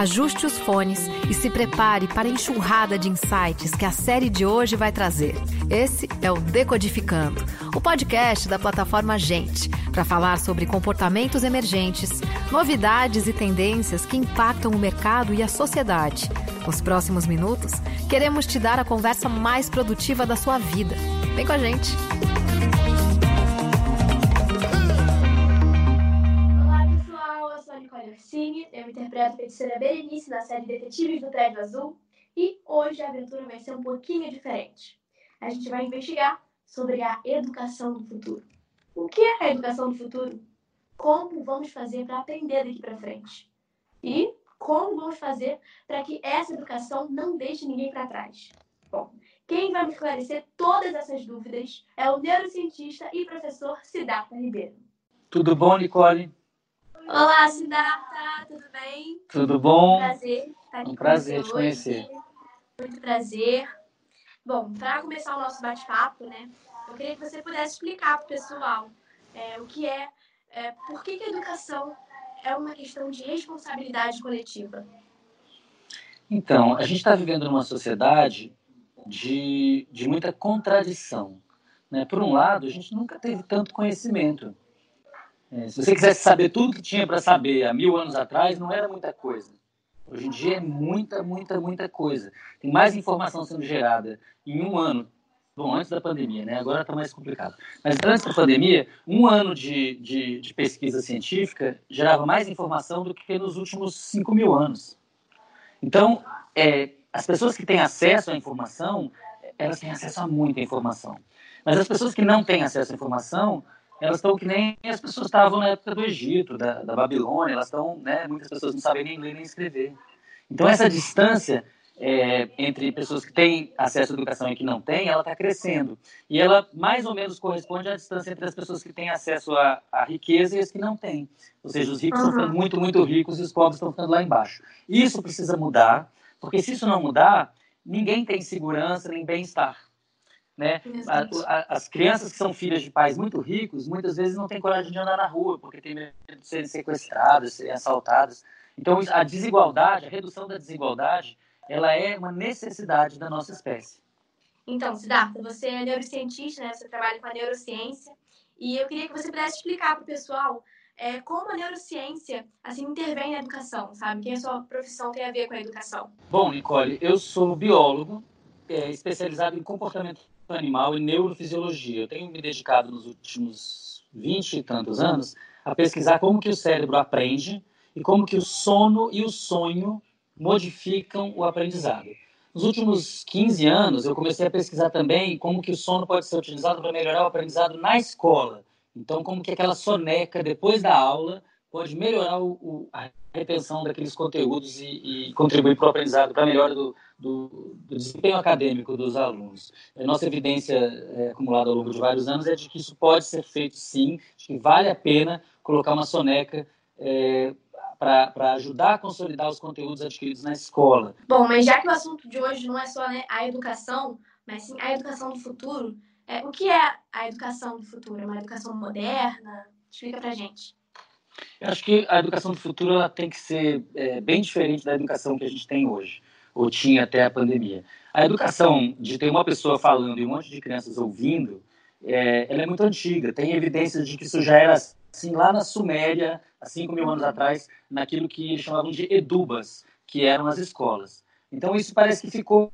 Ajuste os fones e se prepare para a enxurrada de insights que a série de hoje vai trazer. Esse é o Decodificando, o podcast da plataforma Gente, para falar sobre comportamentos emergentes, novidades e tendências que impactam o mercado e a sociedade. Nos próximos minutos, queremos te dar a conversa mais produtiva da sua vida. Vem com a gente! Orsini, eu interpreto a feiticeira Berenice na série Detetives do Prédio Azul e hoje a aventura vai ser um pouquinho diferente. A gente vai investigar sobre a educação do futuro. O que é a educação do futuro? Como vamos fazer para aprender daqui para frente? E como vamos fazer para que essa educação não deixe ninguém para trás? Bom, quem vai me esclarecer todas essas dúvidas é o neurocientista e professor Siddhartha Ribeiro. Tudo bom, Nicole? Olá, Siddhartha, tudo bem? Tudo bom? Prazer estar aqui um prazer te conhecer. Muito prazer. Bom, para começar o nosso bate-papo, né, eu queria que você pudesse explicar para o pessoal é, o que é, é, por que, que a educação é uma questão de responsabilidade coletiva. Então, a gente está vivendo numa sociedade de, de muita contradição. Né? Por um lado, a gente nunca teve tanto conhecimento. É, se você quisesse saber tudo que tinha para saber há mil anos atrás, não era muita coisa. Hoje em dia é muita, muita, muita coisa. Tem mais informação sendo gerada em um ano. Bom, antes da pandemia, né? Agora está mais complicado. Mas antes da pandemia, um ano de, de, de, pesquisa científica gerava mais informação do que nos últimos 5 mil anos. Então, é, as pessoas que têm acesso à informação, elas têm acesso a muita informação. Mas as pessoas que não têm acesso à informação, elas estão que nem as pessoas estavam na época do Egito, da, da Babilônia, elas estão, né, muitas pessoas não sabem nem ler nem escrever. Então essa distância é, entre pessoas que têm acesso à educação e que não têm, ela está crescendo. E ela mais ou menos corresponde à distância entre as pessoas que têm acesso à, à riqueza e as que não têm. Ou seja, os ricos uhum. estão ficando muito, muito ricos e os pobres estão ficando lá embaixo. Isso precisa mudar, porque se isso não mudar, ninguém tem segurança nem bem-estar. Né? as crianças que são filhas de pais muito ricos, muitas vezes não têm coragem de andar na rua, porque têm medo de serem sequestradas, serem assaltadas. Então, a desigualdade, a redução da desigualdade, ela é uma necessidade da nossa espécie. Então, Siddhartha, você é neurocientista, né? você trabalha com a neurociência, e eu queria que você pudesse explicar para o pessoal é, como a neurociência assim intervém na educação, sabe? Que a sua profissão tem a ver com a educação? Bom, Nicole, eu sou biólogo, é, especializado em comportamento animal e neurofisiologia. Eu tenho me dedicado nos últimos 20 e tantos anos a pesquisar como que o cérebro aprende e como que o sono e o sonho modificam o aprendizado. Nos últimos 15 anos, eu comecei a pesquisar também como que o sono pode ser utilizado para melhorar o aprendizado na escola. Então, como que aquela soneca depois da aula pode melhorar o, o, a retenção daqueles conteúdos e, e contribuir para o aprendizado, para a melhora do, do, do, desempenho acadêmico dos alunos. A nossa evidência é, acumulada ao longo de vários anos é de que isso pode ser feito sim, de que vale a pena colocar uma soneca é, para ajudar a consolidar os conteúdos adquiridos na escola. Bom, mas já que o assunto de hoje não é só né, a educação, mas sim a educação do futuro, é, o que é a educação do futuro? É uma educação moderna? Explica para gente. Eu acho que a educação do futuro ela tem que ser é, bem diferente da educação que a gente tem hoje, ou tinha até a pandemia. A educação de ter uma pessoa falando e um monte de crianças ouvindo, é, ela é muito antiga. Tem evidências de que isso já era assim lá na Suméria, há 5 mil anos atrás, naquilo que chamavam de edubas, que eram as escolas. Então, isso parece que ficou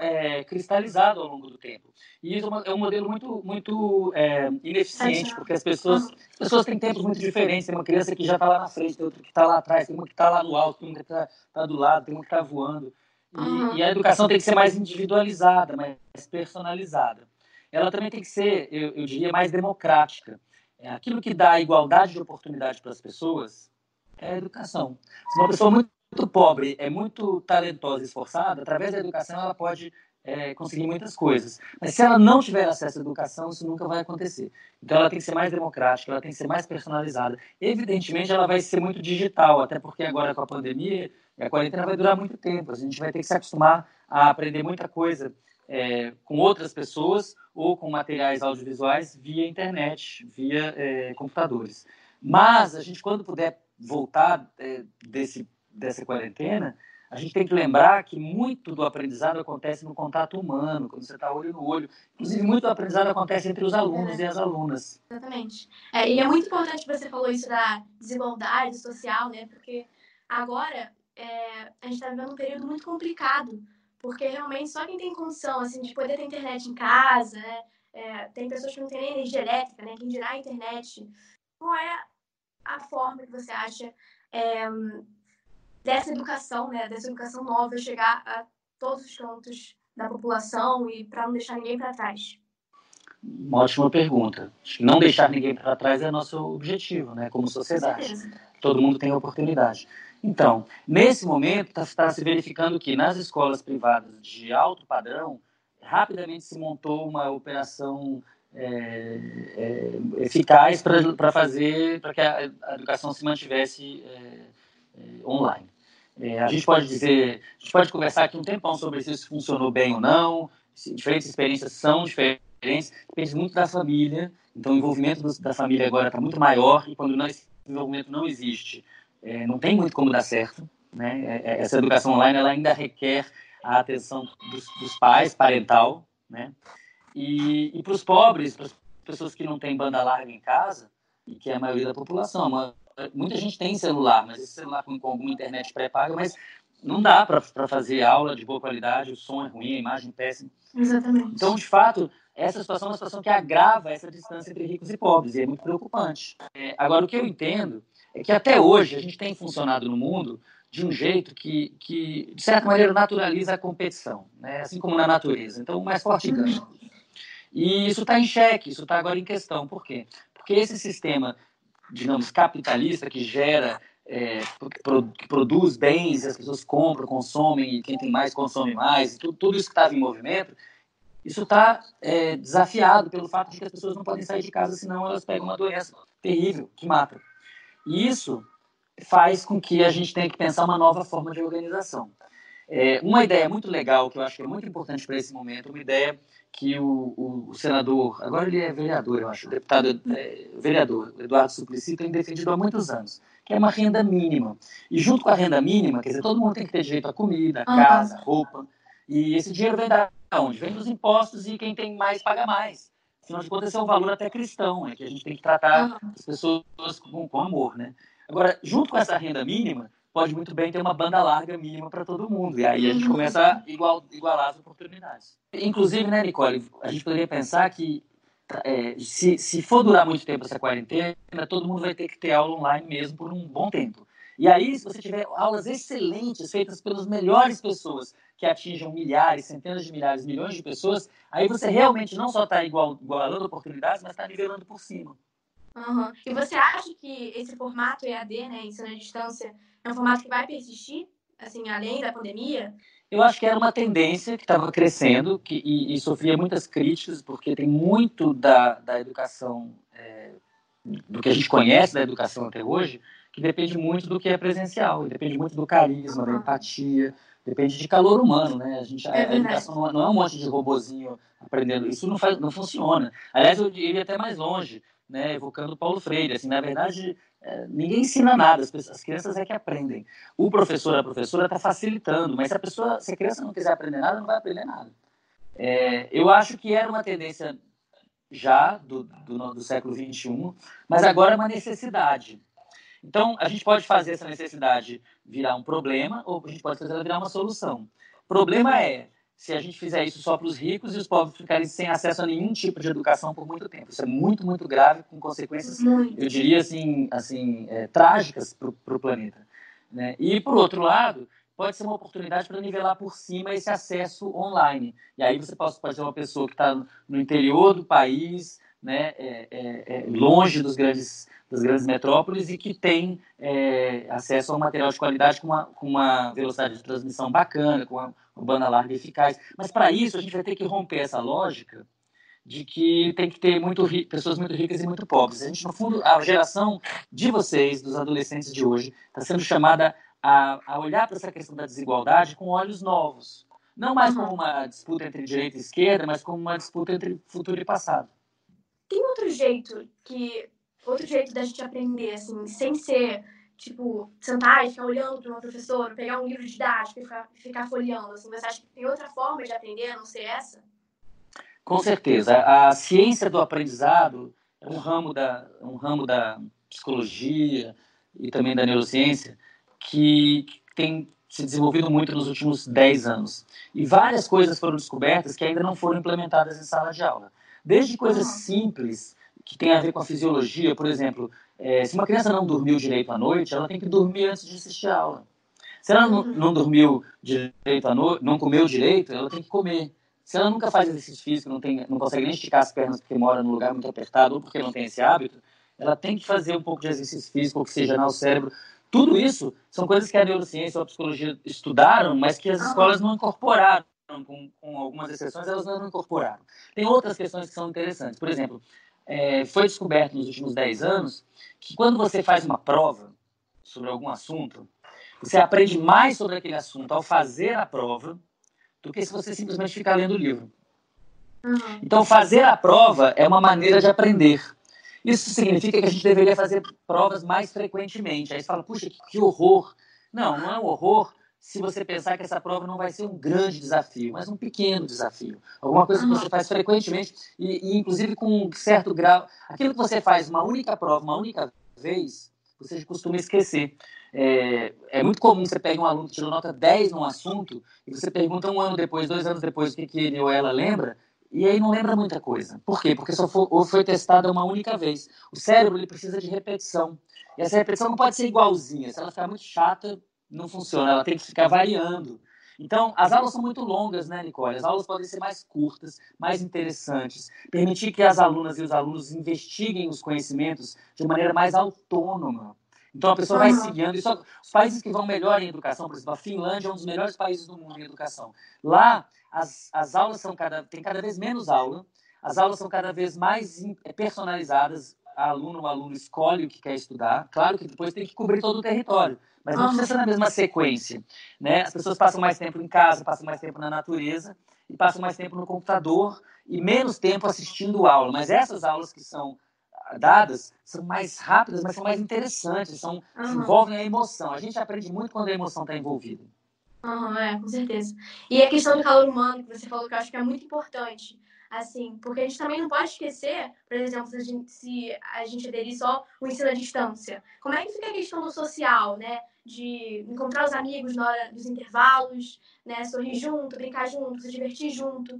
é, cristalizado ao longo do tempo. E isso é, é um modelo muito, muito é, ineficiente, porque as pessoas, as pessoas têm tempos muito diferentes. Tem uma criança que já está lá na frente, tem outra que está lá atrás, tem uma que está lá no alto, tem uma que está tá do lado, tem uma que está voando. E, uhum. e, a educação tem que ser mais individualizada, mais personalizada. Ela também tem que ser, eu, eu diria, mais democrática. É, aquilo que dá igualdade de oportunidade para as pessoas é a educação. Se uma pessoa muito muito pobre é muito talentosa e esforçada, através da educação ela pode é, conseguir muitas coisas. Mas se ela não tiver acesso à educação, isso nunca vai acontecer. Então ela tem que ser mais democrática, ela tem que ser mais personalizada. Evidentemente ela vai ser muito digital, até porque agora com a pandemia, a quarentena vai durar muito tempo. A gente vai ter que se acostumar a aprender muita coisa é, com outras pessoas ou com materiais audiovisuais via internet, via é, computadores. Mas a gente, quando puder voltar é, desse, dessa quarentena, a gente tem que lembrar que muito do aprendizado acontece no contato humano, quando você está olho no olho. Inclusive, muito do aprendizado acontece entre os alunos é. e as alunas. Exatamente. É, e é muito importante que você falou isso da desigualdade social, né? Porque agora é, a gente está vivendo um período muito complicado, porque realmente só quem tem condição assim, de poder ter internet em casa, né? É, tem pessoas que não têm nem energia elétrica, né? Quem dirá a internet. Qual é a forma que você acha é, dessa educação, né, dessa educação nova chegar a todos os cantos da população e para não deixar ninguém para trás? Uma ótima pergunta. Não deixar ninguém para trás é nosso objetivo, né, como sociedade. Todo mundo tem oportunidade. Então, nesse momento, está tá se verificando que nas escolas privadas de alto padrão, rapidamente se montou uma operação é, é, eficaz para fazer, para que a, educação se mantivesse é, é online. É, a gente pode dizer, a gente pode conversar aqui um tempão sobre se isso funcionou bem ou não, se diferentes experiências são diferentes, depende muito da família, então o envolvimento do, da família agora está muito maior e quando não, esse envolvimento não existe, é, não tem muito como dar certo, né? É, é, essa educação online ela ainda requer a atenção dos, dos pais, parental, né? E, e para os pobres, para as pessoas que não têm banda larga em casa, e que é a maioria da população, muita gente tem celular, mas esse celular com, com alguma internet pré-paga, mas não dá para fazer aula de boa qualidade, o som é ruim, a imagem é péssima. Exatamente. Então, de fato, essa situação é uma situação que agrava essa distância entre ricos e pobres, e é muito preocupante. É, agora, o que eu entendo é que até hoje a gente tem funcionado no mundo de um jeito que, que de certa maneira, naturaliza a competição, né? assim como na natureza. Então, o mais forte ganha. E isso está em xeque, isso está agora em questão. Por quê? Porque esse sistema digamos, capitalista que gera, é, que produz bens, as pessoas compram, consomem, e quem tem mais consome mais, tudo, tudo isso que estava em movimento, isso está é, desafiado pelo fato de que as pessoas não podem sair de casa, senão elas pegam uma doença terrível que mata. E isso faz com que a gente tenha que pensar uma nova forma de organização. É, uma ideia muito legal, que eu acho que é muito importante para esse momento, uma ideia que o, o, senador, agora ele é vereador, eu acho, deputado, é, vereador, Eduardo Suplicy, tem defendido há muitos anos, que é uma renda mínima. E junto com a renda mínima, quer dizer, todo mundo tem que ter direito a comida, casa, roupa. E esse dinheiro vem da onde? Vem dos impostos e quem tem mais paga mais. Afinal de contas, é um valor até cristão, é que a gente tem que tratar as pessoas com, com amor, né? Agora, junto com essa renda mínima, pode muito bem ter uma banda larga mínima para todo mundo. E aí a gente começa a igual, igualar as oportunidades. Inclusive, né, Nicole, a gente poderia pensar que é, se, se for durar muito tempo essa quarentena, todo mundo vai ter que ter aula online mesmo por um bom tempo. E aí, se você tiver aulas excelentes, feitas pelas melhores pessoas, que atinjam milhares, centenas de milhares, milhões de pessoas, aí você realmente não só está igual, igualando oportunidades, mas está nivelando por cima. Uhum. E você acha que esse formato EAD, né, ensino à distância, é um formato que vai persistir, assim, além da pandemia? Eu acho que era uma tendência que estava crescendo que, e, e, sofria muitas críticas, porque tem muito da, da educação, é, do que a gente conhece da educação até hoje, que depende muito do que é presencial, depende muito do carisma, da empatia, depende de calor humano, né? A, gente, a, é a educação não, não, é um monte de robozinho aprendendo, isso não, faz, não funciona. Aliás, eu iria até mais longe, né, evocando Paulo Freire, assim, na verdade, é, ninguém ensina nada, as, pessoas, as, crianças é que aprendem. O professor, a professora está facilitando, mas se a pessoa, se a criança não quiser aprender nada, não vai aprender nada. É, eu acho que era uma tendência já do, do, do século XXI, mas agora é uma necessidade. Então, a gente pode fazer essa necessidade virar um problema ou a gente pode fazer ela virar uma solução. O problema é se a gente fizer isso só para os ricos e os pobres ficarem sem acesso a nenhum tipo de educação por muito tempo. Isso é muito, muito grave, com consequências, muito. eu diria assim, assim é, trágicas para o planeta. Né? E, por outro lado, pode ser uma oportunidade para nivelar por cima esse acesso online. E aí você pode, pode ser uma pessoa que está no interior do país, né, é, é, é, longe dos grandes, das grandes metrópoles e que tem é, acesso a um material de qualidade com uma, com uma velocidade de transmissão bacana, com uma, banda larga eficaz. Mas para isso a gente vai ter que romper essa lógica de que tem que ter muito pessoas muito ricas e muito pobres. A gente, no fundo, a geração de vocês, dos adolescentes de hoje, está sendo chamada a, a olhar para essa questão da desigualdade com olhos novos. Não mais como uma disputa entre direita e esquerda, mas como uma disputa entre futuro e passado. Tem outro jeito que outro jeito da gente aprender, assim, sem ser, tipo, sentar e ficar olhando para uma professora, pegar um livro didático e ficar, ficar folheando, assim, você acha que tem outra forma de aprender a não ser essa? Com certeza. A ciência do aprendizado é um ramo da, um ramo da psicologia e também da neurociência que tem se desenvolvido muito nos últimos 10 anos. E várias coisas foram descobertas que ainda não foram implementadas em sala de aula. Desde coisas simples que têm a ver com a fisiologia, por exemplo, é, se uma criança não dormiu direito à noite, ela tem que dormir antes de assistir a aula. Se ela não, não dormiu direito à noite, não comeu direito, ela tem que comer. Se ela nunca faz exercício físico, não, tem, não consegue nem esticar as pernas porque mora num lugar muito apertado ou porque não tem esse hábito, ela tem que fazer um pouco de exercício físico, oxigenar o cérebro. Tudo isso são coisas que a neurociência ou a psicologia estudaram, mas que as escolas não incorporaram. Com, com algumas exceções, elas não incorporaram. Tem outras questões que são interessantes. Por exemplo, é, foi descoberto nos últimos 10 anos que quando você faz uma prova sobre algum assunto, você aprende mais sobre aquele assunto ao fazer a prova do que se você simplesmente ficar lendo o livro. Uhum. Então, fazer a prova é uma maneira de aprender. Isso significa que a gente deveria fazer provas mais frequentemente. Aí você fala, puxa, que, que horror. Não, não é um horror se você pensar que essa prova não vai ser um grande desafio, mas um pequeno desafio. Alguma coisa que você faz frequentemente e, e, inclusive, com um certo grau. Aquilo que você faz uma única prova, uma única vez, você costuma esquecer. É, é muito comum você pegar um aluno que tirou nota 10 num assunto e você pergunta um ano depois, dois anos depois, o que, que ele ou ela lembra, e aí não lembra muita coisa. Por quê? Porque só foi, ou foi testada uma única vez. O cérebro ele precisa de repetição. E essa repetição não pode ser igualzinha. Se ela ficar muito chata, não funciona. Ela tem que ficar variando. Então, as aulas são muito longas, né, Nicole? As aulas podem ser mais curtas, mais interessantes. Permitir que as alunas e os alunos investiguem os conhecimentos de maneira mais autônoma. Então, a pessoa vai seguindo. E só, os países que vão melhor em educação, por exemplo, a Finlândia é um dos melhores países do mundo em educação. Lá, as, as aulas são cada, tem cada vez menos aula, as aulas são cada vez mais é, personalizadas, a aluno, o aluno escolhe o que quer estudar, claro que depois tem que cobrir todo o território, mas não precisa ser na mesma sequência, né? As pessoas passam mais tempo em casa, passam mais tempo na natureza e passam mais tempo no computador e menos tempo assistindo aula, mas essas aulas que são dadas são mais rápidas, mas são mais interessantes, são, uhum. envolvem a emoção. A gente aprende muito quando a emoção está envolvida. Uhum, é, com certeza. E a questão do calor humano, que você falou que eu acho que é muito importante. Assim, porque a gente também não pode esquecer, por exemplo, se a gente, se a gente aderir só o ensino à distância. Como é que fica a questão do social, né? De encontrar os amigos na hora dos intervalos, né? Sorrir junto, brincar junto, se divertir junto.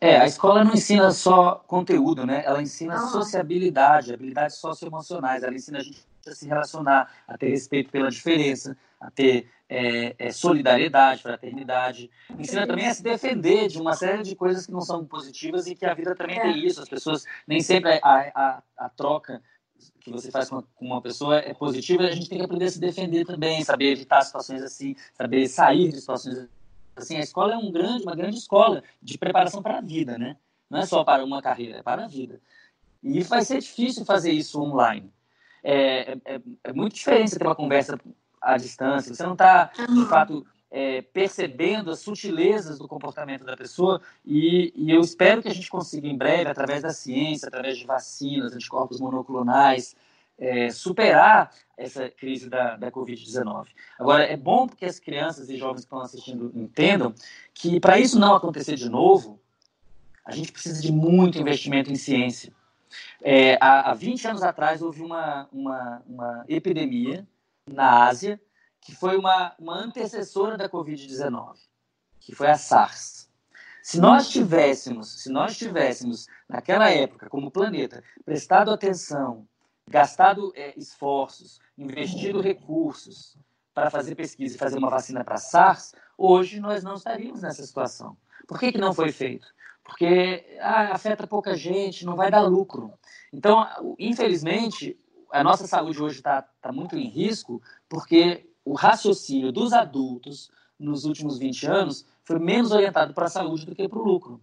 É, a escola não ensina só conteúdo, né? Ela ensina uhum. sociabilidade, habilidades socioemocionais. Ela ensina a gente a se relacionar, a ter respeito pela diferença, a ter é, é, solidariedade, fraternidade. Ensina também a se defender de uma série de coisas que não são positivas e que a vida também é. tem isso. As pessoas, nem sempre a, a, a troca que você faz com uma pessoa é positiva, a gente tem que aprender a se defender também, saber evitar situações assim, saber sair de situações assim. A escola é um grande, uma grande escola de preparação para a vida, né? Não é só para uma carreira, é para a vida. E vai ser difícil fazer isso online. É, é, é muito diferente você ter uma conversa à distância, você não está, de fato, é, percebendo as sutilezas do comportamento da pessoa e, e, eu espero que a gente consiga em breve, através da ciência, através de vacinas, anticorpos monoclonais, é, superar essa crise da, da Covid-19. Agora, é bom que as crianças e jovens que estão assistindo entendam que, para isso não acontecer de novo, a gente precisa de muito investimento em ciência. É, há, há 20 anos atrás, houve uma, uma, uma epidemia na Ásia, que foi uma, uma antecessora da Covid-19, que foi a SARS. Se nós tivéssemos, se nós tivéssemos naquela época, como planeta, prestado atenção, gastado é, esforços, investido recursos para fazer pesquisa e fazer uma vacina para SARS, hoje nós não estaríamos nessa situação. Por que, que não foi feito? Porque ah, afeta pouca gente, não vai dar lucro. Então, infelizmente, a nossa saúde hoje está tá muito em risco porque o raciocínio dos adultos nos últimos 20 anos foi menos orientado para a saúde do que para o lucro.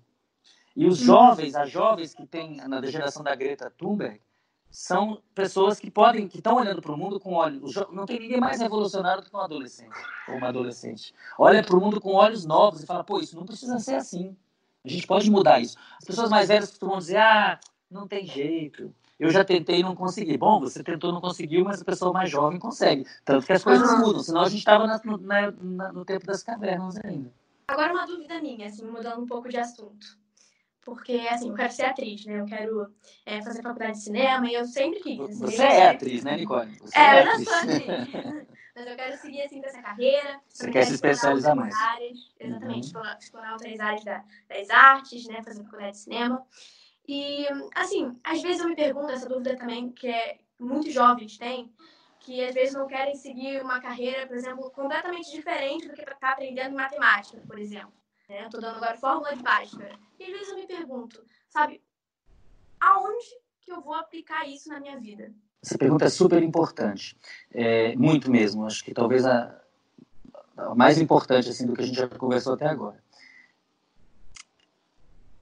E os jovens, as jovens que têm na geração da Greta Thunberg, são pessoas que podem, que estão olhando para o mundo com olhos. Não tem ninguém mais revolucionário do que um adolescente ou uma adolescente. Olha para o mundo com olhos novos e fala: pô, isso não precisa ser assim. A gente pode mudar isso. As pessoas mais velhas costumam dizer: ah, não tem jeito eu já tentei e não consegui. Bom, você tentou e não conseguiu, mas a pessoa mais jovem consegue. Tanto que as coisas uhum. mudam, senão a gente estava no, no tempo das cavernas ainda. Agora uma dúvida minha, assim, mudando um pouco de assunto. Porque, assim, eu quero ser atriz, né? Eu quero é, fazer faculdade de cinema e eu sempre quis. Assim, você é atriz, né, Nicole? Você é, é eu não sou atriz. Mas eu quero seguir, assim, com essa carreira. Você quer se especializar mais. Áreas, exatamente, uhum. explorar, explorar outras áreas da, das artes, né? Fazer faculdade de cinema. E, assim, às vezes eu me pergunto, essa dúvida também, que é, muitos jovens têm, que às vezes não querem seguir uma carreira, por exemplo, completamente diferente do que está aprendendo em matemática, por exemplo. Né? Tô dando agora fórmula de Bhaskara. E às vezes eu me pergunto, sabe, aonde que eu vou aplicar isso na minha vida? Essa pergunta é super importante. É, muito mesmo. Acho que talvez a, a mais importante assim, do que a gente já conversou até agora.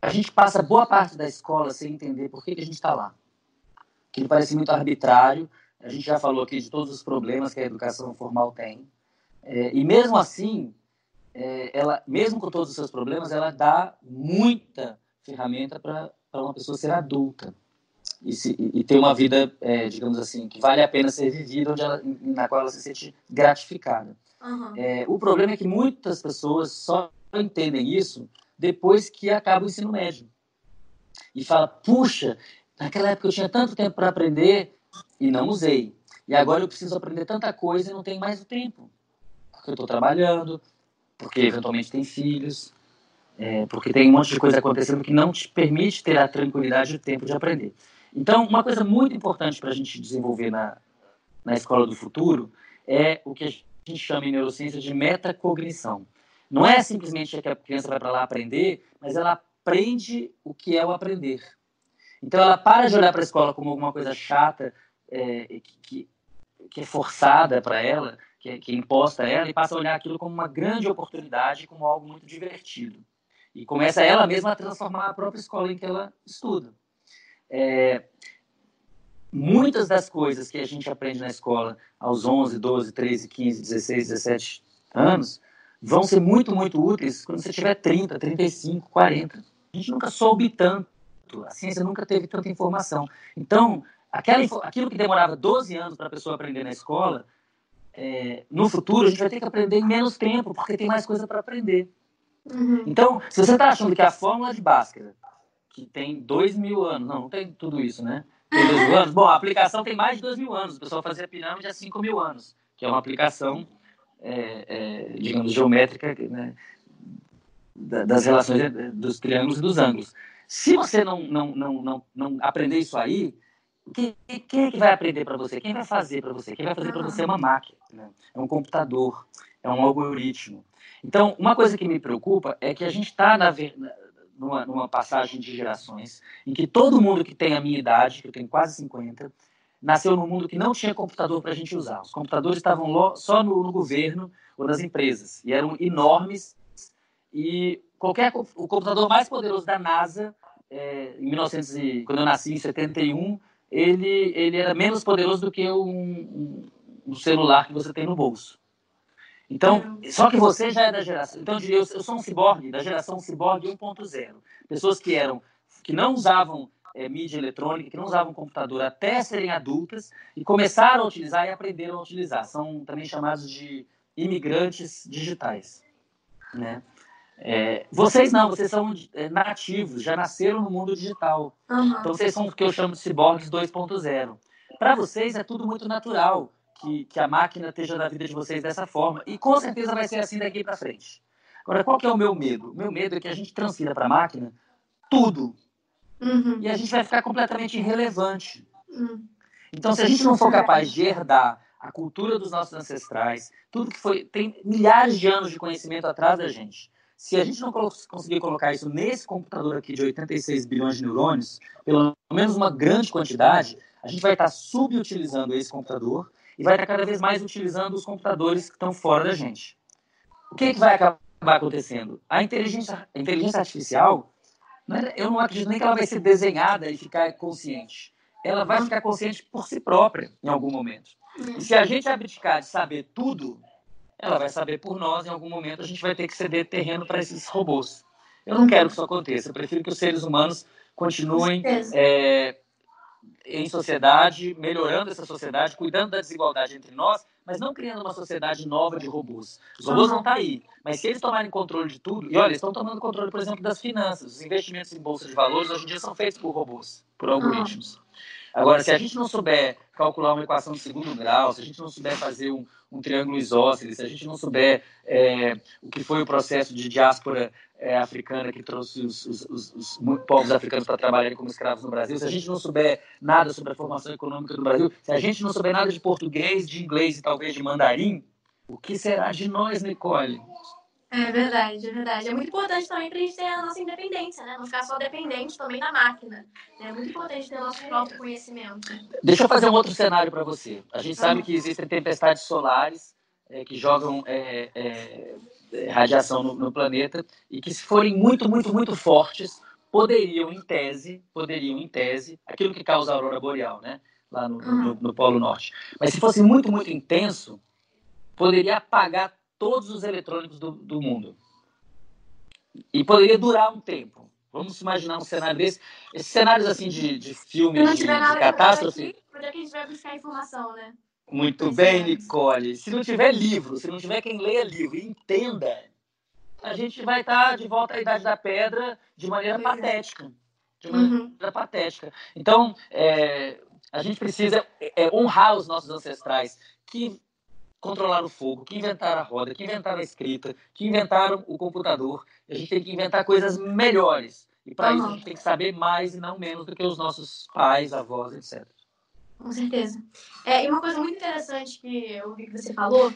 A gente passa boa parte da escola sem entender por que, que a gente está lá. Que parece muito arbitrário. A gente já falou aqui de todos os problemas que a educação formal tem. É, e mesmo assim, é, ela, mesmo com todos os seus problemas, ela dá muita ferramenta para uma pessoa ser adulta e, se, e ter uma vida, é, digamos assim, que vale a pena ser vivida, onde ela, na qual ela se sente gratificada. Uhum. O problema é que muitas pessoas só entendem isso depois que acaba o ensino médio. E fala, puxa, naquela época eu tinha tanto tempo para aprender e não usei. E agora eu preciso aprender tanta coisa e não tenho mais o tempo. Porque eu estou trabalhando, porque eventualmente tem filhos, é, porque tem um monte de coisa acontecendo que não te permite ter a tranquilidade e o tempo de aprender. Então, uma coisa muito importante para a gente desenvolver na, na escola do futuro é o que a gente chama em neurociência de metacognição. Não é simplesmente que a criança vai para lá aprender, mas ela aprende o que é o aprender. Então, ela para de olhar para a escola como alguma coisa chata, é, que, que é forçada para ela, que é, que é imposta a ela e passa a olhar aquilo como uma grande oportunidade, como algo muito divertido. E começa ela mesma a transformar a própria escola em que ela estuda. É, muitas das coisas que a gente aprende na escola aos 11, 12, 13, 15, 16, 17 anos vão ser muito, muito úteis quando você tiver 30, 35, 40. A gente nunca soube tanto, a ciência nunca teve tanta informação. Então, aquela, aquilo que demorava 12 anos para a pessoa aprender na escola, é, no futuro a gente vai ter que aprender em menos tempo, porque tem mais coisa para aprender. Uhum. Então, se você está achando que a fórmula de Bhaskara, que tem dois mil anos, não, não tem tudo isso, né? Tem dois mil anos. Bom, a aplicação tem mais de dois mil anos. O pessoal fazia pirâmide há cinco mil anos, que é uma aplicação, é, é, digamos, geométrica né? das relações dos triângulos e dos ângulos. Se você não, não, não, não, não aprender isso aí, quem, quem é que vai aprender para você? Quem vai fazer para você? Quem vai fazer para você é uma máquina, né? é um computador, é um algoritmo. Então, uma coisa que me preocupa é que a gente está numa, numa passagem de gerações em que todo mundo que tem a minha idade, que eu tenho quase 50, nasceu num mundo que não tinha computador para a gente usar. Os computadores estavam só no, no, governo ou nas empresas e eram enormes. E qualquer o computador mais poderoso da NASA, é, em 1900, quando eu nasci em 71, ele, ele era menos poderoso do que um, um, um celular que você tem no bolso. Então, só que você já é da geração. Então, eu, eu sou um ciborgue, da geração ciborgue 1.0. Pessoas que eram, que não usavam é, mídia eletrônica, que não usavam computador até serem adultas e começaram a utilizar e aprenderam a utilizar. São também chamados de imigrantes digitais. Né? É, vocês não, vocês são é, nativos, já nasceram no mundo digital. Uhum. Então vocês são o que eu chamo de ciborgues 2.0. Para vocês é tudo muito natural que, que a máquina esteja na vida de vocês dessa forma. E com certeza vai ser assim daqui para frente. Agora, qual que é o meu medo? O meu medo é que a gente transfira para a máquina tudo. Uhum. E a gente vai ficar completamente irrelevante. Uhum. Então, se a gente não for capaz de herdar a cultura dos nossos ancestrais, tudo que foi. tem milhares de anos de conhecimento atrás da gente. Se a gente não conseguir colocar isso nesse computador aqui de 86 bilhões de neurônios, pelo menos uma grande quantidade, a gente vai estar subutilizando esse computador e vai estar cada vez mais utilizando os computadores que estão fora da gente. O que, é que vai acabar acontecendo? A inteligência, a inteligência artificial, é, eu não acredito nem que ela vai ser desenhada e ficar consciente. Ela vai ficar consciente por si própria em algum momento. E se a gente abdicar de saber tudo, ela vai saber por nós em algum momento. A gente vai ter que ceder terreno para esses robôs. Eu não quero que isso aconteça. Eu prefiro que os seres humanos continuem é, em sociedade, melhorando essa sociedade, cuidando da desigualdade entre nós, mas não criando uma sociedade nova de robôs. Os robôs vão estar tá aí, mas se eles tomarem controle de tudo, e olha, eles estão tomando controle, por exemplo, das finanças, os investimentos em bolsa de valores hoje em dia são feitos por robôs, por algoritmos. Agora, se a gente não souber calcular uma equação de segundo grau, se a gente não souber fazer um, um triângulo isósceles, se a gente não souber é, o que foi o processo de diáspora é, africana que trouxe os, os, os, os povos africanos para trabalharem como escravos no Brasil, se a gente não souber nada sobre a formação econômica do Brasil, se a gente não souber nada de português, de inglês e talvez de mandarim, o que será de nós, Nicole? É verdade, é verdade. É muito importante também para a gente ter a nossa independência, né? Não ficar só dependente também da máquina. É muito importante ter o nosso próprio conhecimento. Deixa eu fazer um outro cenário para você. A gente sabe que existem tempestades solares é, que jogam é, é, é, radiação no, no, planeta e que se forem muito, muito, muito fortes, poderiam, em tese, poderiam, em tese, aquilo que causa a aurora boreal, né? Lá no, uhum. no, no Polo Norte. Mas se fosse muito, muito intenso, poderia apagar todos os eletrônicos do, do mundo. E poderia durar um tempo. Vamos imaginar um cenário desse. Esses cenários assim de, de filmes de, de catástrofe. Aqui, onde é que a gente vai buscar informação, né? Muito bem, Nicole. Se não tiver livro, se não tiver quem leia livro e entenda, a gente vai estar de volta à Idade da Pedra de maneira patética. De maneira uhum. patética. Então, é, a gente precisa é, honrar os nossos ancestrais que controlaram o fogo, que inventaram a roda, que inventaram a escrita, que inventaram o computador. A gente tem que inventar coisas melhores. E para uhum. isso a gente tem que saber mais e não menos do que os nossos pais, avós, etc. Com certeza. É, e uma coisa muito interessante que eu vi que você falou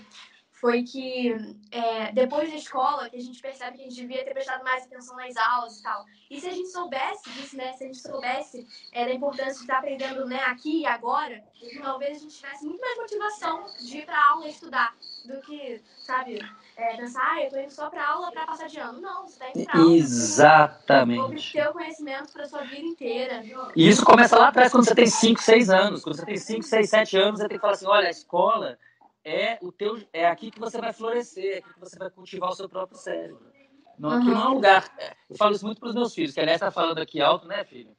foi que é, depois da escola que a gente percebe que a gente devia ter prestado mais atenção nas aulas e tal. E se a gente soubesse disso, né? Se a gente soubesse é, da importância de estar aprendendo né, aqui e agora, talvez a gente tivesse muito mais motivação de ir para aula e estudar do que, sabe, é, pensar, ah, eu tô indo só para aula para passar de ano. Não, você tá indo para aula. Exatamente. Ter o conhecimento para sua vida inteira. E isso começa lá atrás, quando você tem 5, 6 anos. Quando você tem 5, 6, 7 anos, você tem que falar assim: olha, a escola é o teu é aqui que você vai florescer, é aqui que você vai cultivar o seu próprio cérebro. Não, aqui não é um lugar. Eu falo isso muito para os meus filhos, que aliás está falando aqui alto, né, filho?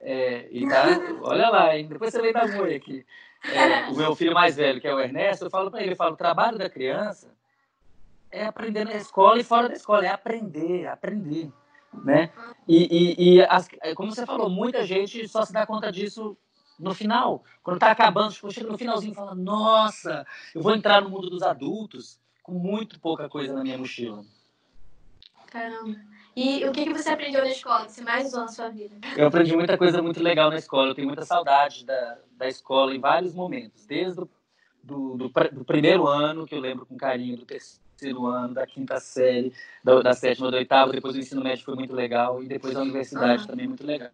É, e tá, olha lá, hein? depois você vem da moia aqui. É, o meu filho mais velho, que é o Ernesto, eu falo para ele, eu falo, o trabalho da criança é aprender na escola e fora da escola, é aprender, aprender, né? E, e, e as, como você falou, muita gente só se dá conta disso no final, quando está acabando, tipo, chega no finalzinho e fala, nossa, eu vou entrar no mundo dos adultos com muito pouca coisa na minha mochila. Caramba. E o que, que você aprendeu na escola, que você mais usou na sua vida? Eu aprendi muita coisa muito legal na escola. Eu tenho muita saudade da, da escola em vários momentos. Desde o do, do, do primeiro ano, que eu lembro com carinho, do terceiro ano, da quinta série, da, da sétima, da oitava, depois o ensino médio foi muito legal, e depois a universidade uhum. também muito legal.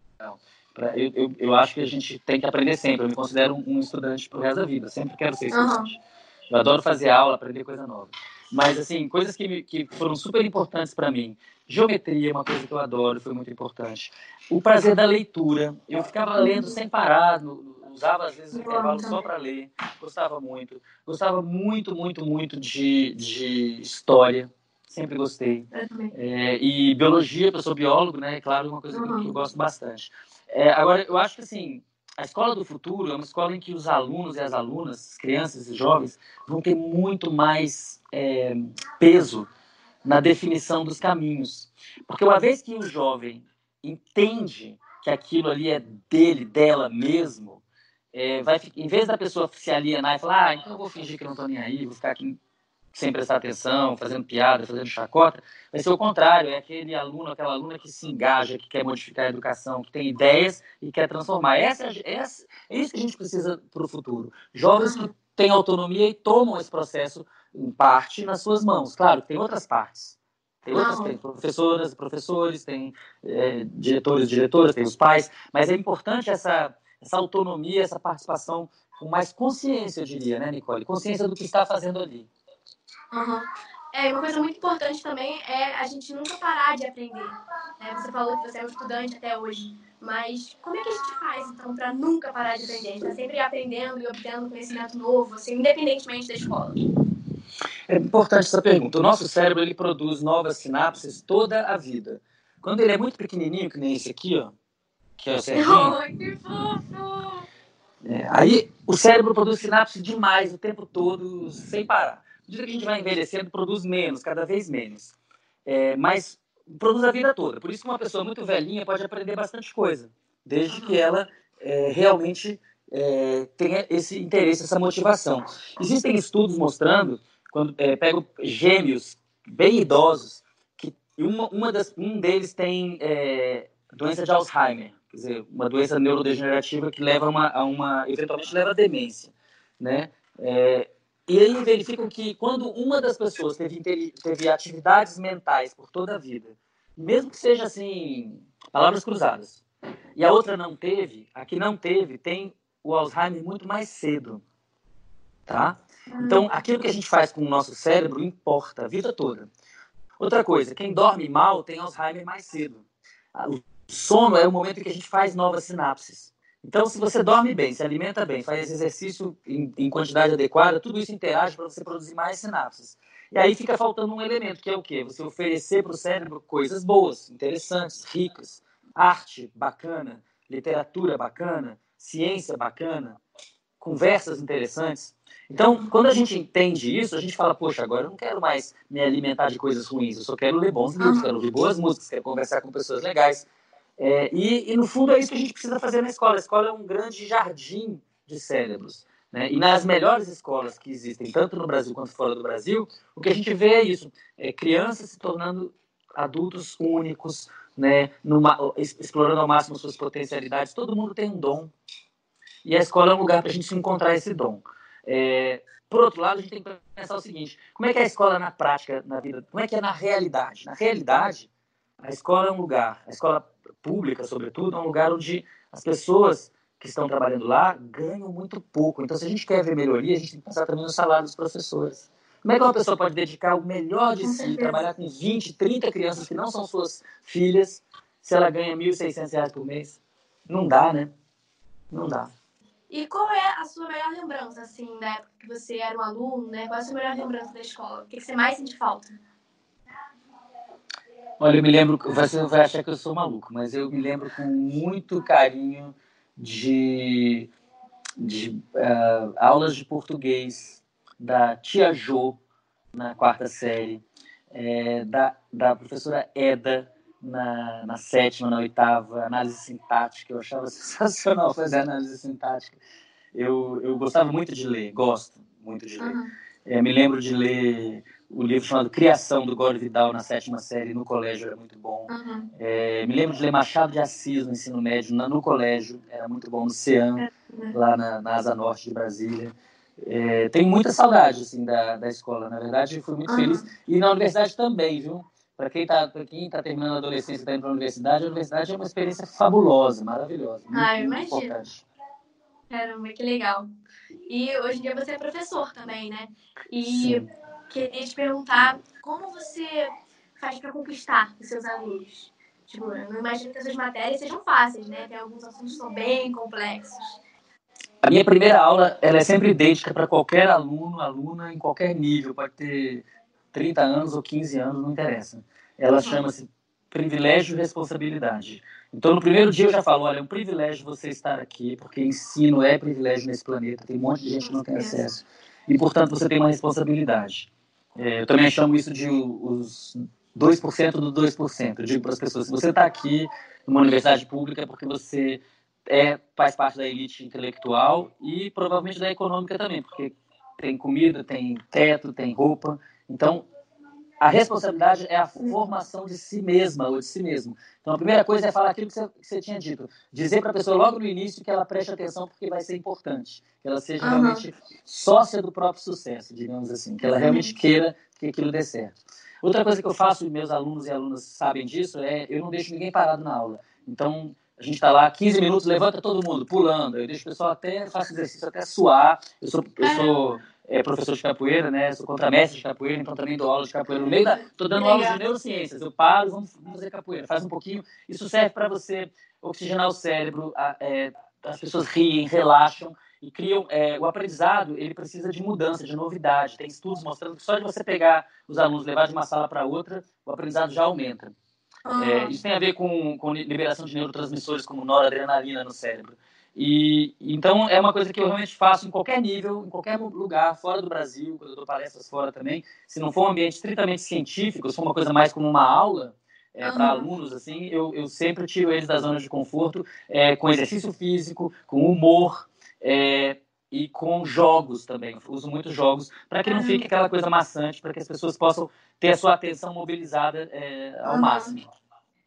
Eu, eu, eu, acho que a gente tem que aprender sempre. Eu me considero um, um estudante pro resto da vida. Sempre quero ser estudante. Uhum. Eu adoro fazer aula, aprender coisa nova. Mas, assim, coisas que, que foram super importantes para mim. Geometria é uma coisa que eu adoro, foi muito importante. O prazer da leitura. Eu ficava lendo sem parar, no, usava às vezes o intervalo só para ler. Gostava muito. Gostava muito, muito, muito de, de história. Sempre gostei. É, e biologia, eu sou biólogo, né? É claro, uma coisa uhum. que eu gosto bastante. É, agora, eu acho que assim, a escola do futuro é uma escola em que os alunos e as alunas, as crianças e jovens, vão ter muito mais é, peso na definição dos caminhos. Porque uma vez que o jovem entende que aquilo ali é dele, dela mesmo, é, vai, em vez da pessoa se alienar e falar, ah, então eu vou fingir que não estou nem aí, vou ficar aqui sem prestar atenção, fazendo piada, fazendo chacota, vai ser o contrário, é aquele aluno, aquela aluna que se engaja, que quer modificar a educação, que tem ideias e quer transformar. Essa, essa, é isso que a gente precisa para o futuro. Jovens que têm autonomia e tomam esse processo, em parte, nas suas mãos. Claro, tem outras partes. Tem outras, tem professoras, professores, tem é, diretores, diretoras, tem os pais, mas é importante essa, essa autonomia, essa participação com mais consciência, eu diria, né, Nicole? Consciência do que está fazendo ali. Uhum. É, uma coisa muito importante também é a gente nunca parar de aprender. Né? Você falou que você é um estudante até hoje, mas como é que a gente faz, então, para nunca parar de aprender? A gente está sempre aprendendo e obtendo conhecimento novo, assim, independentemente da escola. É importante essa pergunta. O nosso cérebro ele produz novas sinapses toda a vida. Quando ele é muito pequenininho, que nem esse aqui, ó, que é o Serginho. Oh, que fofo! É, aí o cérebro produz sinapse demais o tempo todo, sem parar. Medida que a gente vai envelhecendo, produz menos, cada vez menos. É, mas produz a vida toda. Por isso que uma pessoa muito velhinha pode aprender bastante coisa, desde que ela é, realmente é, tenha esse interesse, essa motivação. Existem estudos mostrando, quando é, pego gêmeos bem idosos, que uma, uma das, um deles tem é, doença de Alzheimer, quer dizer, uma doença neurodegenerativa que leva uma, a uma, eventualmente leva a demência, né? E aí verificam que quando uma das pessoas teve, teve atividades mentais por toda a vida, mesmo que seja assim, palavras cruzadas, e a outra não teve, a que não teve tem o Alzheimer muito mais cedo, tá? Então, aquilo que a gente faz com o nosso cérebro importa a vida toda. Outra coisa, quem dorme mal tem Alzheimer mais cedo. O sono é o momento em que a gente faz novas sinapses. Então, se você dorme bem, se alimenta bem, faz exercício em, em quantidade adequada, tudo isso interage para você produzir mais sinapses. E aí fica faltando um elemento, que é o quê? Você oferecer para o cérebro coisas boas, interessantes, ricas, arte bacana, literatura bacana, ciência bacana, conversas interessantes. Então, quando a gente entende isso, a gente fala, poxa, agora eu não quero mais me alimentar de coisas ruins, eu só quero ler bons livros, quero ouvir boas músicas, quero conversar com pessoas legais. É, e, e, no fundo, é isso que a gente precisa fazer na escola. A escola é um grande jardim de cérebros. Né? E nas melhores escolas que existem, tanto no Brasil quanto fora do Brasil, o que a gente vê é isso: é crianças se tornando adultos únicos, né? Numa, explorando ao máximo suas potencialidades. Todo mundo tem um dom. E a escola é um lugar para a gente encontrar esse dom. É, por outro lado, a gente tem que pensar o seguinte: como é que é a escola na prática, na vida? Como é que é na realidade? Na realidade, a escola é um lugar, a escola pública, sobretudo, é um lugar onde as pessoas que estão trabalhando lá ganham muito pouco. Então, se a gente quer ver melhoria, a gente tem que pensar também no salário dos professores. Como é que uma pessoa pode dedicar o melhor de si, trabalhar com 20, 30 crianças que não são suas filhas, se ela ganha R$ 1.600 por mês? Não dá, né? Não dá. E qual é a sua melhor lembrança, assim, da época que você era um aluno, né? Qual é a sua melhor lembrança da escola? O que você mais sente falta? Olha, eu me lembro, você vai achar que eu sou maluco, mas eu me lembro com muito carinho de, de uh, aulas de português da tia Jo, na quarta série, é, da, da professora Eda, na, na sétima, na oitava, análise sintática, eu achava sensacional fazer análise sintática. Eu, eu gostava muito de ler, gosto muito de ler. Uhum. É, me lembro de ler o livro chamado Criação, do Gore Vidal, na sétima série, no colégio, era muito bom. Uhum. É, me lembro de ler Machado de Assis no ensino médio, no, no colégio, era muito bom, no CEAM, uhum. lá na, na, Asa Norte de Brasília. É, tenho muita saudade, assim, da, da escola, na verdade, fui muito uhum. feliz. E na universidade também, viu? Para quem está tá terminando a adolescência e está indo para a universidade, a universidade é uma experiência fabulosa, maravilhosa. Muito, ah, eu imagino. Caramba, que legal. E hoje em dia você é professor também, né? E Sim queria te perguntar como você faz para conquistar os seus alunos. Tipo, eu não imagino que essas matérias sejam fáceis, né? Tem alguns assuntos que são bem complexos. A minha primeira aula ela é sempre idêntica para qualquer aluno, aluna, em qualquer nível. Pode ter 30 anos ou 15 anos, não interessa. Ela uhum. chama-se privilégio e responsabilidade. Então, no primeiro dia eu já falo, olha, é um privilégio você estar aqui, porque ensino é privilégio nesse planeta. Tem um monte de gente que não tem acesso. E, portanto, você tem uma responsabilidade. É, eu também chamo isso de os 2% do 2%. Eu digo para as pessoas, se você está aqui numa universidade pública é porque você é, faz parte da elite intelectual e provavelmente da econômica também, porque tem comida, tem teto, tem roupa. Então, a responsabilidade é a formação de si mesma ou de si mesmo. Então, a primeira coisa é falar aquilo que você, que você tinha dito. Dizer para a pessoa logo no início que ela preste atenção porque vai ser importante. Que ela seja uhum. realmente sócia do próprio sucesso, digamos assim. Que ela realmente queira que aquilo dê certo. Outra coisa que eu faço, e meus alunos e alunas sabem disso, é eu não deixo ninguém parado na aula. Então, a gente está lá 15 minutos, levanta todo mundo, pulando. Eu deixo o pessoal até, faço exercício até suar. Eu sou, eu sou é, professor de capoeira, né? Sou contramestre de capoeira, então também dou aula de capoeira. No meio da. Estou dando aula de neurociências. Eu paro, vamos, vamos fazer capoeira. Faz um pouquinho. Isso serve para você oxigenar o cérebro. A, é, as pessoas riem, relaxam e criam. É, o aprendizado ele precisa de mudança, de novidade. Tem estudos mostrando que só de você pegar os alunos, levar de uma sala para outra, o aprendizado já aumenta. É, ah. isso tem a ver com, com liberação de neurotransmissores como noradrenalina no cérebro. E então é uma coisa que eu realmente faço em qualquer nível, em qualquer lugar, fora do Brasil, quando eu dou palestras fora também. Se não for um ambiente estritamente científico, se for uma coisa mais como uma aula é, uhum. para alunos, assim, eu, eu sempre tiro eles da zona de conforto é, com exercício físico, com humor. É, e com jogos também. Eu uso muito jogos para que não fique aquela coisa maçante, para que as pessoas possam ter a sua atenção mobilizada é, ao uhum. máximo.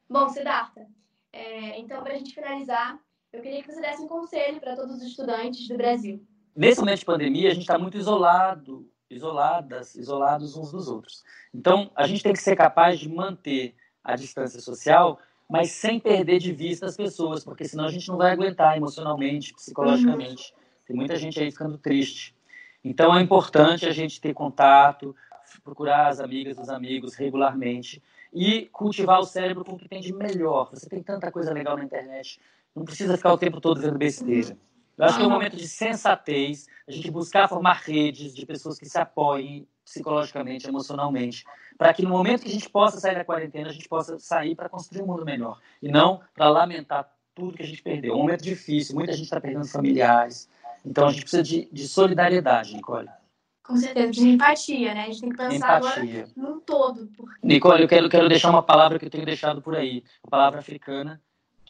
Bom, Siddhartha, é, então para a gente finalizar, eu queria que você desse um conselho para todos os estudantes do Brasil. Nesse momento de pandemia, a gente está muito isolado, isoladas, isolados uns dos outros. Então, a gente tem que ser capaz de manter a distância social, mas sem perder de vista as pessoas, porque senão a gente não vai aguentar emocionalmente, psicologicamente. Uhum. Tem muita gente aí ficando triste. Então, é importante a gente ter contato, procurar as amigas, os amigos regularmente e cultivar o cérebro com o que tem de melhor. Você tem tanta coisa legal na internet. Não precisa ficar o tempo todo vendo besteira. Eu acho que é um momento de sensatez, a gente buscar formar redes de pessoas que se apoiem psicologicamente, emocionalmente, para que no momento que a gente possa sair da quarentena, a gente possa sair para construir um mundo melhor e não para lamentar tudo que a gente perdeu. É um momento difícil, muita gente está perdendo familiares, então a gente precisa de, de solidariedade, Nicole. Com certeza, de empatia, né? A gente tem que pensar empatia. agora num todo. Porque... Nicole, eu quero, quero deixar uma palavra que eu tenho deixado por aí, uma palavra africana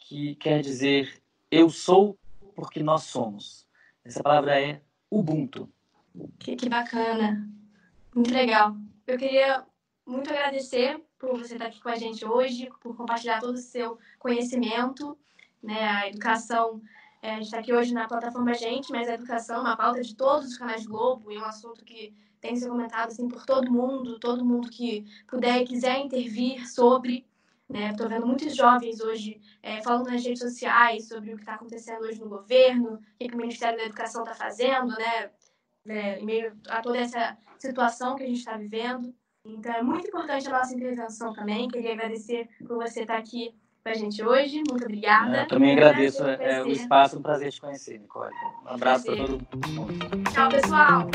que quer dizer eu sou porque nós somos. Essa palavra é Ubuntu. Que, que bacana. Muito legal. Eu queria muito agradecer por você estar aqui com a gente hoje, por compartilhar todo o seu conhecimento. Né? A educação, é, a gente está aqui hoje na plataforma Gente, mas a educação é uma pauta de todos os canais Globo e é um assunto que tem sido comentado assim, por todo mundo, todo mundo que puder e quiser intervir sobre. Estou né? vendo muitos jovens hoje é, falando nas redes sociais sobre o que está acontecendo hoje no governo, o que, que o Ministério da Educação está fazendo, né? É, em meio a toda essa situação que a gente está vivendo. Então, é muito importante a nossa intervenção também. Queria agradecer por você estar aqui com a gente hoje. Muito obrigada. Eu também agradeço é, o espaço, um prazer te conhecer, Nicole. Um abraço para todo mundo. Tchau, pessoal.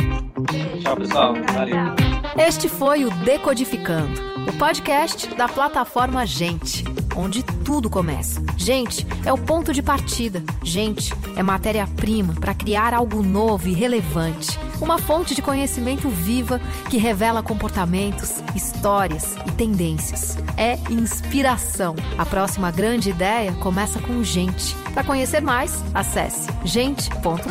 Tchau, pessoal. Valeu. Este foi o Decodificando, o podcast da plataforma Gente, onde tudo começa. Gente é o ponto de partida. Gente é matéria-prima para criar algo novo e relevante. Uma fonte de conhecimento viva que revela comportamentos, histórias e tendências. É inspiração. A próxima grande ideia começa com gente. Para conhecer mais, acesse gente.com.br.